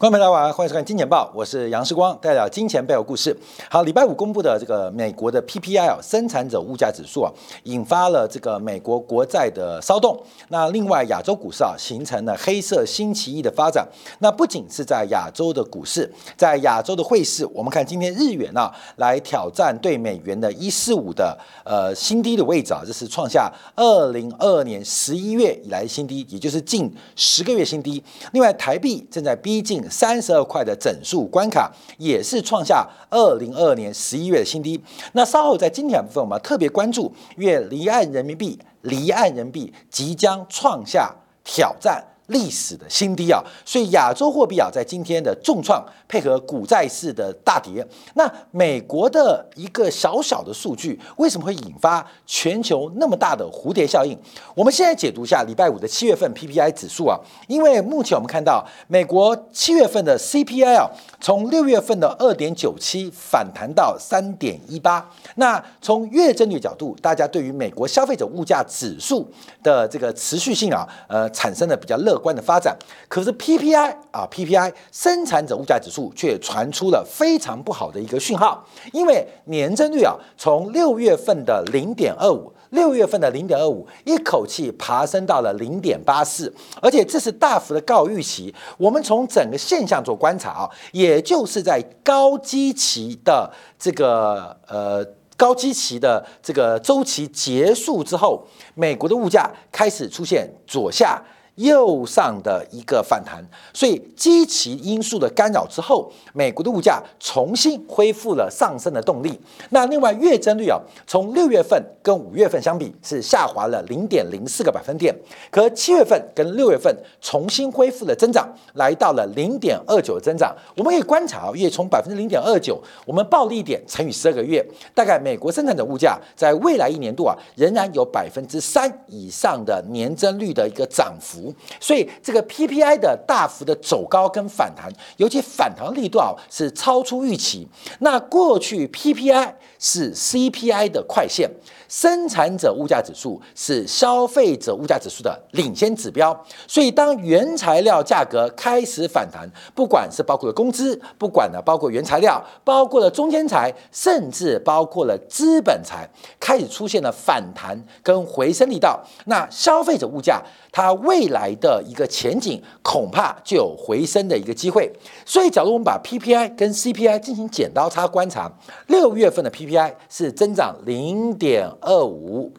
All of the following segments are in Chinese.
观众朋友大家，欢迎收看《金钱报》，我是杨世光，带来金钱背后故事。好，礼拜五公布的这个美国的 PPI 啊，生产者物价指数啊，引发了这个美国国债的骚动。那另外，亚洲股市啊，形成了黑色星期一的发展。那不仅是在亚洲的股市，在亚洲的汇市，我们看今天日元啊，来挑战对美元的一四五的呃新低的位置啊，这是创下二零二二年十一月以来新低，也就是近十个月新低。另外，台币正在逼近。三十二块的整数关卡也是创下二零二二年十一月的新低。那稍后在今天部分，我们特别关注，因为离岸人民币离岸人民币即将创下挑战。历史的新低啊，所以亚洲货币啊在今天的重创，配合股债市的大跌，那美国的一个小小的数据为什么会引发全球那么大的蝴蝶效应？我们现在解读一下礼拜五的七月份 PPI 指数啊，因为目前我们看到美国七月份的 CPI 啊，从六月份的二点九七反弹到三点一八，那从月增率角度，大家对于美国消费者物价指数的这个持续性啊，呃，产生了比较乐。观的发展，可是 PPI 啊，PPI 生产者物价指数却传出了非常不好的一个讯号，因为年增率啊，从六月份的零点二五，六月份的零点二五，一口气爬升到了零点八四，而且这是大幅的告预期。我们从整个现象做观察啊，也就是在高基期的这个呃高基期的这个周期结束之后，美国的物价开始出现左下。右上的一个反弹，所以基期因素的干扰之后，美国的物价重新恢复了上升的动力。那另外月增率啊，从六月份跟五月份相比是下滑了零点零四个百分点，可七月份跟六月份重新恢复了增长，来到了零点二九的增长。我们可以观察啊，月从百分之零点二九，我们暴利点乘以十二个月，大概美国生产者物价在未来一年度啊，仍然有百分之三以上的年增率的一个涨幅。所以这个 PPI 的大幅的走高跟反弹，尤其反弹力度啊是超出预期。那过去 PPI 是 CPI 的快线。生产者物价指数是消费者物价指数的领先指标，所以当原材料价格开始反弹，不管是包括了工资，不管呢包括原材料，包括了中间材，甚至包括了资本材，开始出现了反弹跟回升力道，那消费者物价它未来的一个前景恐怕就有回升的一个机会。所以，假如我们把 PPI 跟 CPI 进行剪刀差观察，六月份的 PPI 是增长零点。二五，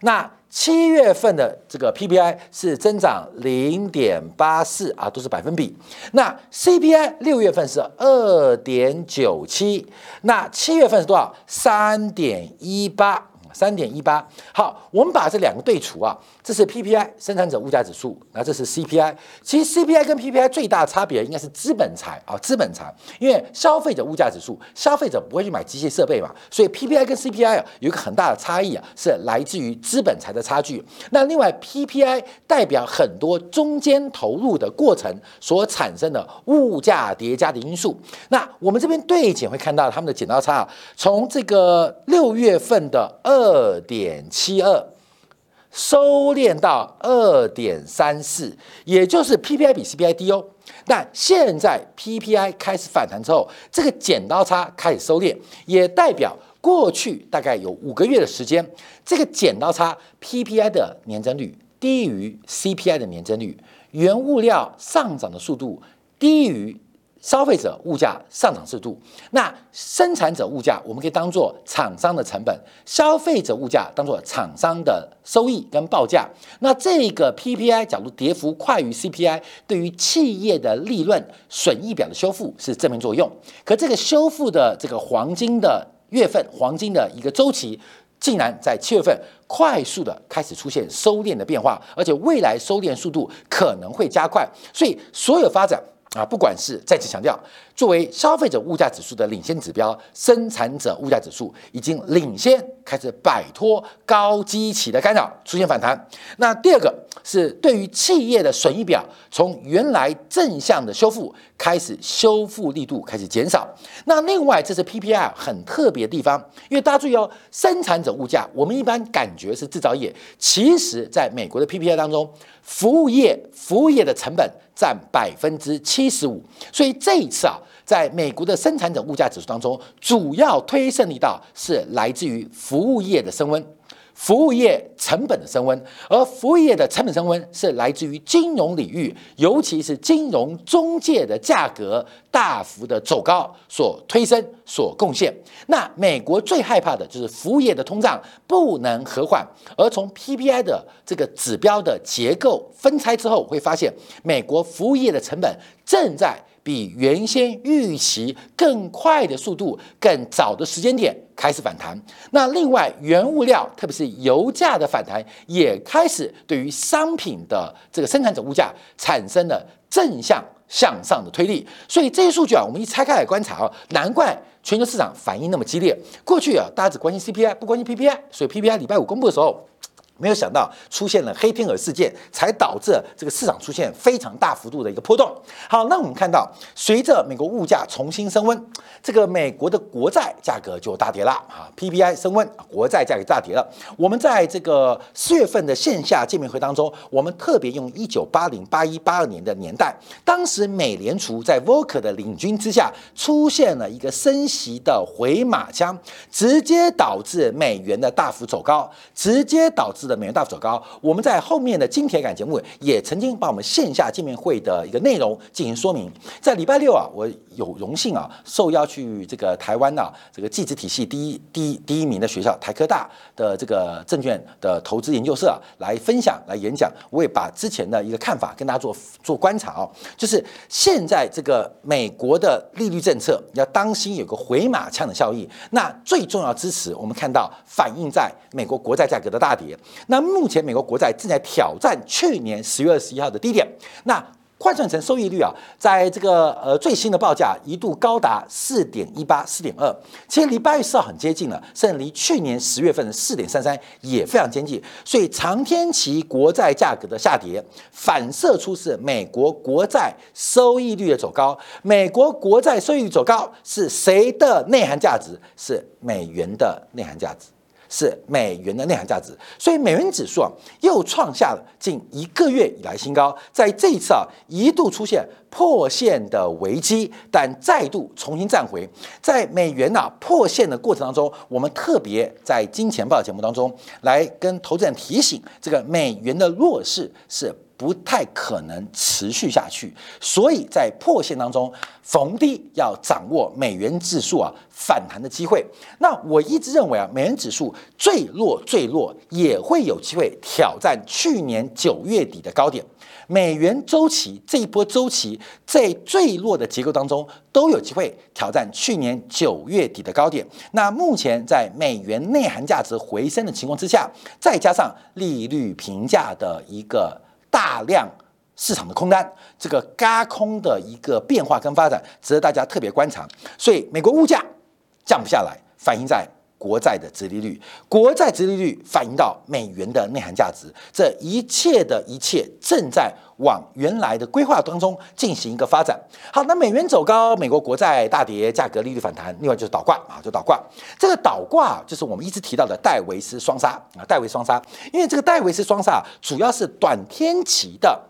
那七月份的这个 PPI 是增长零点八四啊，都是百分比。那 CPI 六月份是二点九七，那七月份是多少？三点一八。三点一八，好，我们把这两个对除啊，这是 PPI 生产者物价指数，那这是 CPI。其实 CPI 跟 PPI 最大差别应该是资本财啊，资本财，因为消费者物价指数，消费者不会去买机械设备嘛，所以 PPI 跟 CPI 啊有一个很大的差异啊，是来自于资本财的差距。那另外 PPI 代表很多中间投入的过程所产生的物价叠加的因素。那我们这边对减会看到他们的剪刀差啊，从这个六月份的二。二点七二收敛到二点三四，也就是 PPI 比 CPI 低哦。但现在 PPI 开始反弹之后，这个剪刀差开始收敛，也代表过去大概有五个月的时间，这个剪刀差 PPI 的年增率低于 CPI 的年增率，原物料上涨的速度低于。消费者物价上涨速度，那生产者物价我们可以当做厂商的成本，消费者物价当做厂商的收益跟报价。那这个 PPI 假如跌幅快于 CPI，对于企业的利润损益表的修复是正面作用。可这个修复的这个黄金的月份，黄金的一个周期，竟然在七月份快速的开始出现收敛的变化，而且未来收敛速度可能会加快。所以所有发展。啊，不管是再次强调，作为消费者物价指数的领先指标，生产者物价指数已经领先开始摆脱高基期的干扰，出现反弹。那第二个是对于企业的损益表，从原来正向的修复开始修复力度开始减少。那另外，这是 PPI 很特别的地方，因为大家注意哦，生产者物价我们一般感觉是制造业，其实在美国的 PPI 当中，服务业服务业的成本占百分之七十五，所以这一次啊，在美国的生产者物价指数当中，主要推升力道是来自于服务业的升温。服务业成本的升温，而服务业的成本升温是来自于金融领域，尤其是金融中介的价格大幅的走高所推升、所贡献。那美国最害怕的就是服务业的通胀不能和缓，而从 PPI 的这个指标的结构分拆之后，会发现美国服务业的成本正在。比原先预期更快的速度、更早的时间点开始反弹。那另外，原物料，特别是油价的反弹，也开始对于商品的这个生产者物价产生了正向向上的推力。所以这些数据啊，我们一拆开来观察啊，难怪全球市场反应那么激烈。过去啊，大家只关心 CPI，不关心 PPI，所以 PPI 礼拜五公布的时候。没有想到出现了黑天鹅事件，才导致这个市场出现非常大幅度的一个波动。好，那我们看到，随着美国物价重新升温，这个美国的国债价格就大跌了啊，PPI 升温，国债价格大跌了。我们在这个四月份的线下见面会当中，我们特别用一九八零、八一、八二年的年代，当时美联储在 Volcker 的领军之下，出现了一个升息的回马枪，直接导致美元的大幅走高，直接导致。的美元大幅走高，我们在后面的金铁杆节目也曾经把我们线下见面会的一个内容进行说明。在礼拜六啊，我有荣幸啊受邀去这个台湾啊这个技职体系第一第一第一名的学校台科大的这个证券的投资研究社来分享来演讲。我也把之前的一个看法跟大家做做观察哦，就是现在这个美国的利率政策要当心有个回马枪的效应。那最重要支持我们看到反映在美国国债价格的大跌。那目前美国国债正在挑战去年十月二十一号的低点，那换算成收益率啊，在这个呃最新的报价一度高达四点一八、四点二，其实离八月四号很接近了，甚至离去年十月份的四点三三也非常接近。所以长天期国债价格的下跌，反射出是美国国债收益率的走高。美国国债收益率走高是谁的内涵价值？是美元的内涵价值。是美元的内涵价值，所以美元指数啊又创下了近一个月以来新高，在这一次啊一度出现破线的危机，但再度重新站回。在美元呐破线的过程当中，我们特别在金钱报节目当中来跟投资人提醒，这个美元的弱势是。不太可能持续下去，所以在破线当中逢低要掌握美元指数啊反弹的机会。那我一直认为啊，美元指数最弱最弱也会有机会挑战去年九月底的高点。美元周期这一波周期在最弱的结构当中都有机会挑战去年九月底的高点。那目前在美元内涵价值回升的情况之下，再加上利率评价的一个。大量市场的空单，这个嘎空的一个变化跟发展，值得大家特别观察。所以，美国物价降不下来，反映在国债的殖利率，国债殖利率反映到美元的内涵价值，这一切的一切正在往原来的规划当中进行一个发展。好，那美元走高，美国国债大跌，价格利率反弹，另外就是倒挂啊，就倒挂。这个倒挂就是我们一直提到的戴维斯双杀啊，戴维双杀。因为这个戴维斯双杀主要是短天期的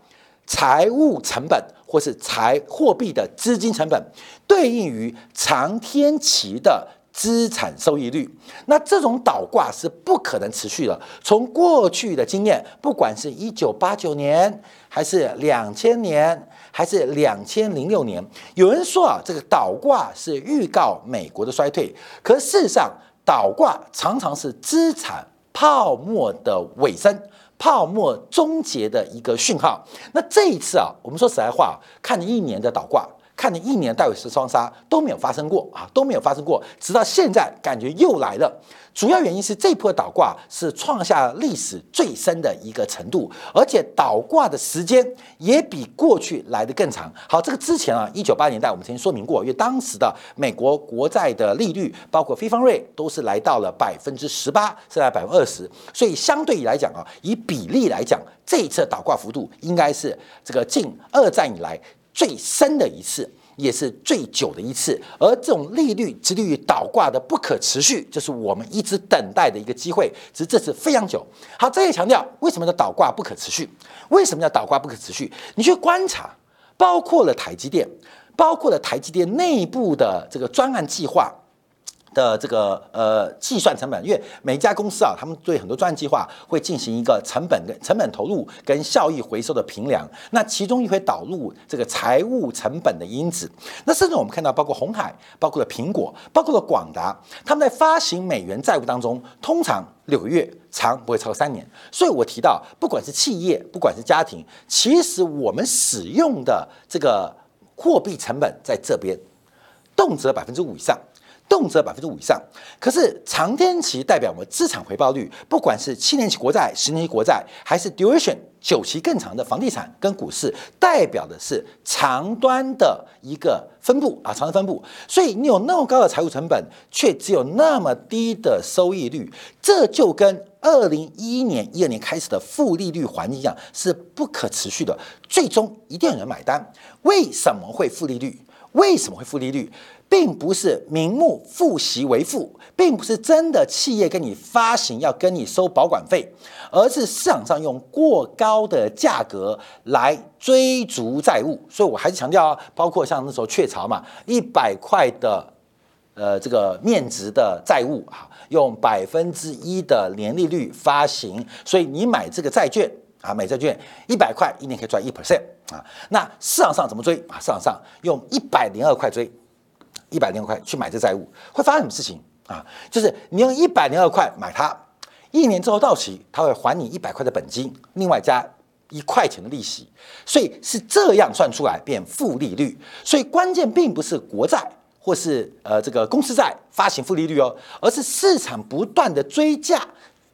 财务成本或是财货币的资金成本，对应于长天期的。资产收益率，那这种倒挂是不可能持续的。从过去的经验，不管是一九八九年，还是两千年，还是两千零六年，有人说啊，这个倒挂是预告美国的衰退。可事实上，倒挂常常是资产泡沫的尾声，泡沫终结的一个讯号。那这一次啊，我们说实在话，看一年的倒挂。看了一年戴维斯双杀都没有发生过啊，都没有发生过，直到现在感觉又来了。主要原因是这波倒挂是创下历史最深的一个程度，而且倒挂的时间也比过去来的更长。好，这个之前啊，一九八年代我们曾经说明过，因为当时的美国国债的利率，包括非方瑞都是来到了百分之十八，是在百分之二十，所以相对来讲啊，以比例来讲，这一次倒挂幅度应该是这个近二战以来。最深的一次，也是最久的一次。而这种利率、殖利率倒挂的不可持续，就是我们一直等待的一个机会。只是这次非常久。好，再强调为什么叫倒挂不可持续？为什么叫倒挂不可持续？你去观察，包括了台积电，包括了台积电内部的这个专案计划。的这个呃计算成本，因为每一家公司啊，他们对很多专案计划会进行一个成本跟成本投入跟效益回收的评量，那其中也会导入这个财务成本的因子。那甚至我们看到，包括红海、包括了苹果、包括了广达，他们在发行美元债务当中，通常六个月，长不会超过三年。所以我提到，不管是企业，不管是家庭，其实我们使用的这个货币成本在这边，动辄百分之五以上。动辄百分之五以上，可是长天期代表我们资产回报率，不管是七年期国债、十年期国债，还是 duration 久期更长的房地产跟股市，代表的是长端的一个分布啊，长端分布。所以你有那么高的财务成本，却只有那么低的收益率，这就跟二零一一年、一二年开始的负利率环境一样，是不可持续的。最终一定有人买单。为什么会负利率？为什么会负利率？并不是名目复息为负，并不是真的企业跟你发行要跟你收保管费，而是市场上用过高的价格来追逐债务。所以我还是强调啊，包括像那时候雀巢嘛，一百块的呃这个面值的债务啊，用百分之一的年利率发行，所以你买这个债券啊，买债券一百块一年可以赚一 percent 啊。那市场上怎么追啊？市场上用一百零二块追。一百零二块去买这债务会发生什么事情啊？就是你用一百零二块买它，一年之后到期，它会还你一百块的本金，另外加一块钱的利息，所以是这样算出来变负利率。所以关键并不是国债或是呃这个公司债发行负利率哦，而是市场不断的追价。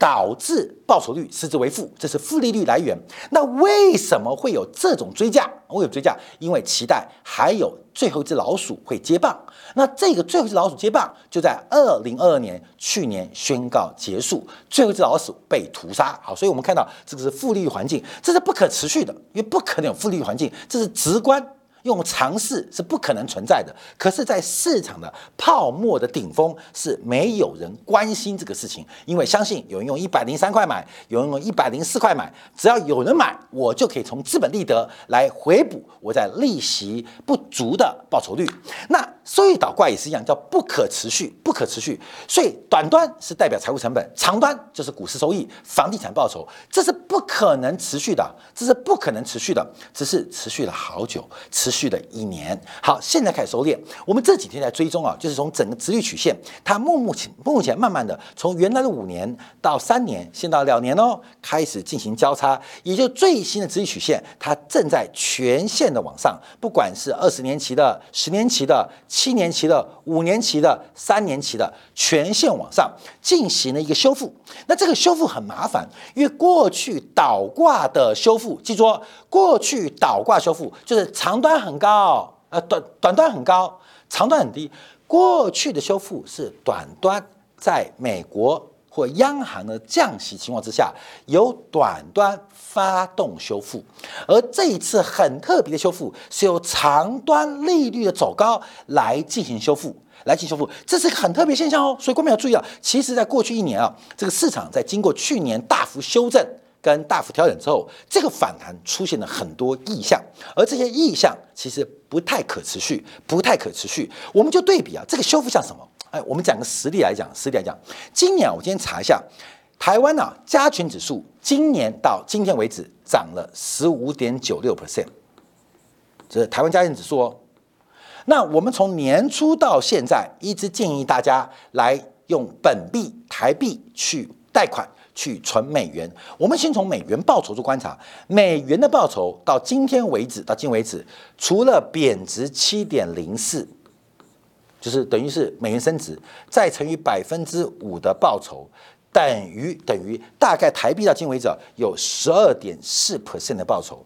导致报酬率实质为负，这是负利率来源。那为什么会有这种追价？会有追价，因为期待还有最后一只老鼠会接棒。那这个最后一只老鼠接棒，就在二零二二年去年宣告结束，最后一只老鼠被屠杀。好，所以我们看到这个是负利率环境，这是不可持续的，因为不可能有负利率环境，这是直观。用尝试是不可能存在的，可是，在市场的泡沫的顶峰，是没有人关心这个事情，因为相信有人用一百零三块买，有人用一百零四块买，只要有人买，我就可以从资本利得来回补我在利息不足的报酬率。那收益倒挂也是一样，叫不可持续，不可持续。所以短端是代表财务成本，长端就是股市收益、房地产报酬，这是不可能持续的，这是不可能持续的，只是持续了好久，持。续了一年，好，现在开始收敛。我们这几天在追踪啊，就是从整个直率曲线，它目目前目前慢慢的从原来的五年到三年，现到两年哦，开始进行交叉，也就最新的直率曲线，它正在全线的往上，不管是二十年期的、十年期的、七年期的、五年期的、三年期的，全线往上进行了一个修复。那这个修复很麻烦，因为过去倒挂的修复，记住哦，过去倒挂修复就是长端。很高，呃，短短端很高，长端很低。过去的修复是短端，在美国或央行的降息情况之下，由短端发动修复，而这一次很特别的修复是由长端利率的走高来进行修复，来进行修复，这是个很特别现象哦。所以观众要注意啊，其实在过去一年啊，这个市场在经过去年大幅修正。跟大幅调整之后，这个反弹出现了很多意象，而这些意象其实不太可持续，不太可持续。我们就对比啊，这个修复像什么？哎，我们讲个实例来讲，实例来讲，今年我今天查一下，台湾呢加权指数今年到今天为止涨了十五点九六 percent，这是台湾加权指数哦。那我们从年初到现在，一直建议大家来用本币台币去贷款。去存美元，我们先从美元报酬做观察。美元的报酬到今天为止，到今为止，除了贬值七点零四，就是等于是美元升值，再乘以百分之五的报酬，等于等于大概台币到今为止有十二点四 percent 的报酬。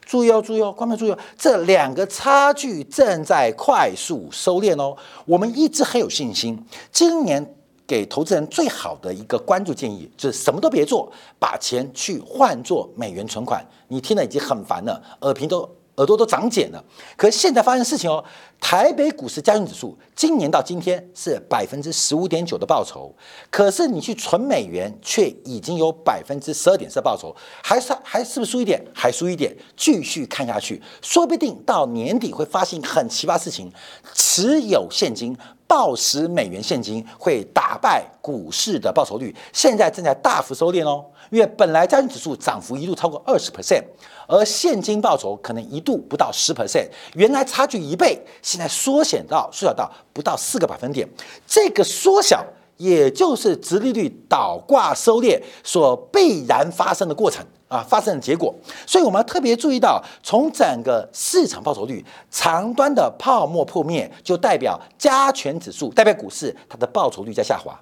注意哦，注意哦，观众注意哦，这两个差距正在快速收敛哦。我们一直很有信心，今年。给投资人最好的一个关注建议就是什么都别做，把钱去换做美元存款。你听了已经很烦了，耳屏都耳朵都长茧了。可是现在发生事情哦，台北股市加权指数今年到今天是百分之十五点九的报酬，可是你去存美元却已经有百分之十二点四报酬，还是还是不是输一点？还输一点？继续看下去，说不定到年底会发现很奇葩事情，持有现金。暴食美元现金会打败股市的报酬率，现在正在大幅收敛哦。因为本来加权指数涨幅一度超过二十 percent，而现金报酬可能一度不到十 percent，原来差距一倍，现在缩减到缩小到不到四个百分点。这个缩小，也就是直利率倒挂收敛所必然发生的过程。啊，发生的结果，所以我们要特别注意到，从整个市场报酬率长端的泡沫破灭，就代表加权指数、代表股市它的报酬率在下滑，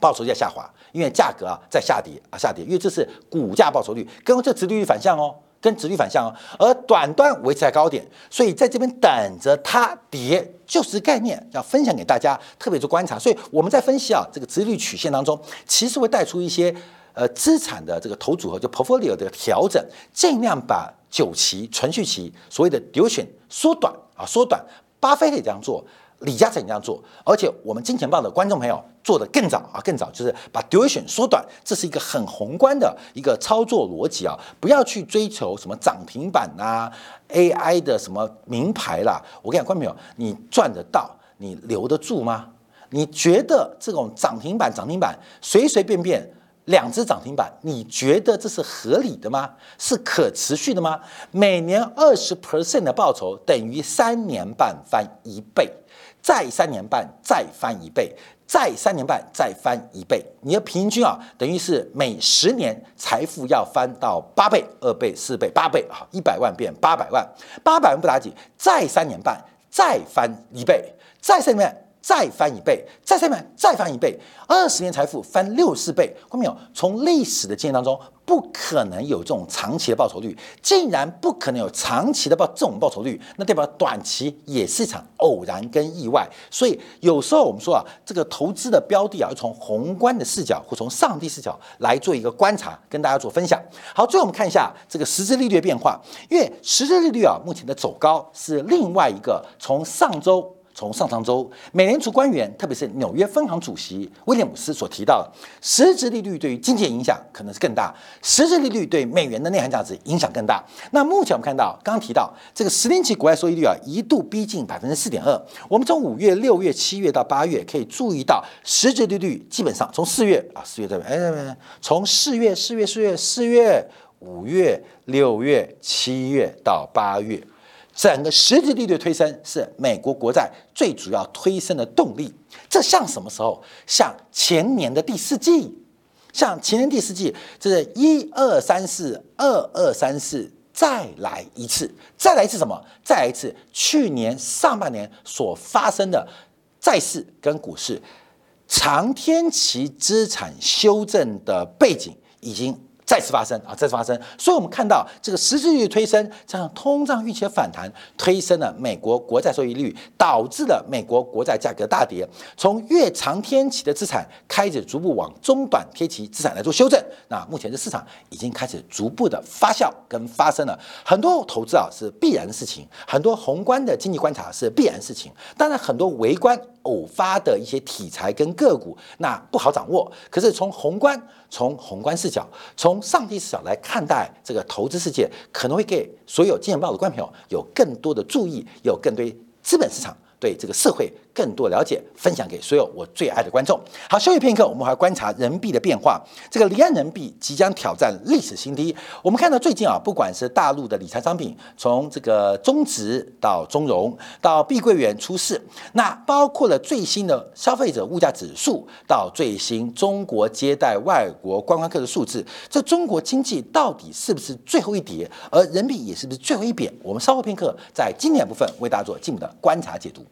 报酬率在下滑，因为价格啊在下跌啊下跌，因为这是股价报酬率跟这殖利率反向哦，跟殖利率反向哦，而短端维持在高点，所以在这边等着它跌，就是概念要分享给大家，特别做观察，所以我们在分析啊这个殖利率曲线当中，其实会带出一些。呃，资产的这个投组合就 portfolio 的调整，尽量把久期、存续期所谓的 duration 缩短啊，缩短。巴菲特也这样做，李嘉诚也这样做，而且我们金钱豹的观众朋友做的更早啊，更早就是把 duration 缩短，这是一个很宏观的一个操作逻辑啊，不要去追求什么涨停板呐、AI 的什么名牌啦。我跟你讲，观众朋友，你赚得到，你留得住吗？你觉得这种涨停板、涨停板随随便便？两只涨停板，你觉得这是合理的吗？是可持续的吗？每年二十 percent 的报酬等于三年半翻一倍，再三年半再翻一倍，再三年半再翻一倍。你的平均啊，等于是每十年财富要翻到八倍、二倍、四倍、八倍啊，一百万变八百万，八百万不打紧，再三年半再翻一倍，再三年。再翻一倍，再上面再翻一倍，二十年财富翻六四倍，看到没有？从历史的经验当中，不可能有这种长期的报酬率。竟然不可能有长期的报这种报酬率，那代表短期也是一场偶然跟意外。所以有时候我们说啊，这个投资的标的啊，要从宏观的视角或从上帝视角来做一个观察，跟大家做分享。好，最后我们看一下这个实质利率的变化，因为实质利率啊，目前的走高是另外一个从上周。从上上周，美联储官员，特别是纽约分行主席威廉姆斯所提到的，实质利率对于经济影响可能是更大，实质利率对美元的内涵价值影响更大。那目前我们看到，刚刚提到这个十年期国债收益率啊，一度逼近百分之四点二。我们从五月、六月、七月到八月，可以注意到实质利率基本上从四月啊，四月这边，哎，从四月、四月、四月、四月、五月、六月、七月到八月。整个实质利率推升是美国国债最主要推升的动力，这像什么时候？像前年的第四季，像前年第四季，这是一二三四二二三四，再来一次，再来一次什么？再来一次去年上半年所发生的债市跟股市长天期资产修正的背景已经。再次发生啊！再次发生，所以我们看到这个实质利率推升，加上通胀预期的反弹，推升了美国国债收益率，导致了美国国债价格大跌。从越长天期的资产开始逐步往中短天期资产来做修正。那目前的市场已经开始逐步的发酵跟发生了很多投资啊是必然的事情，很多宏观的经济观察是必然事情。当然，很多微观偶发的一些题材跟个股那不好掌握。可是从宏观，从宏观视角，从上帝视角来看待这个投资世界，可能会给所有金钱报的观众朋友有更多的注意，有更多资本市场对这个社会。更多了解，分享给所有我最爱的观众。好，休息片刻，我们还观察人民币的变化。这个离岸人民币即将挑战历史新低。我们看到最近啊，不管是大陆的理财商品，从这个中值到中融到碧桂园出事，那包括了最新的消费者物价指数，到最新中国接待外国观光客的数字，这中国经济到底是不是最后一跌？而人民币也是不是最后一贬？我们稍后片刻在经典部分为大家做进一步的观察解读。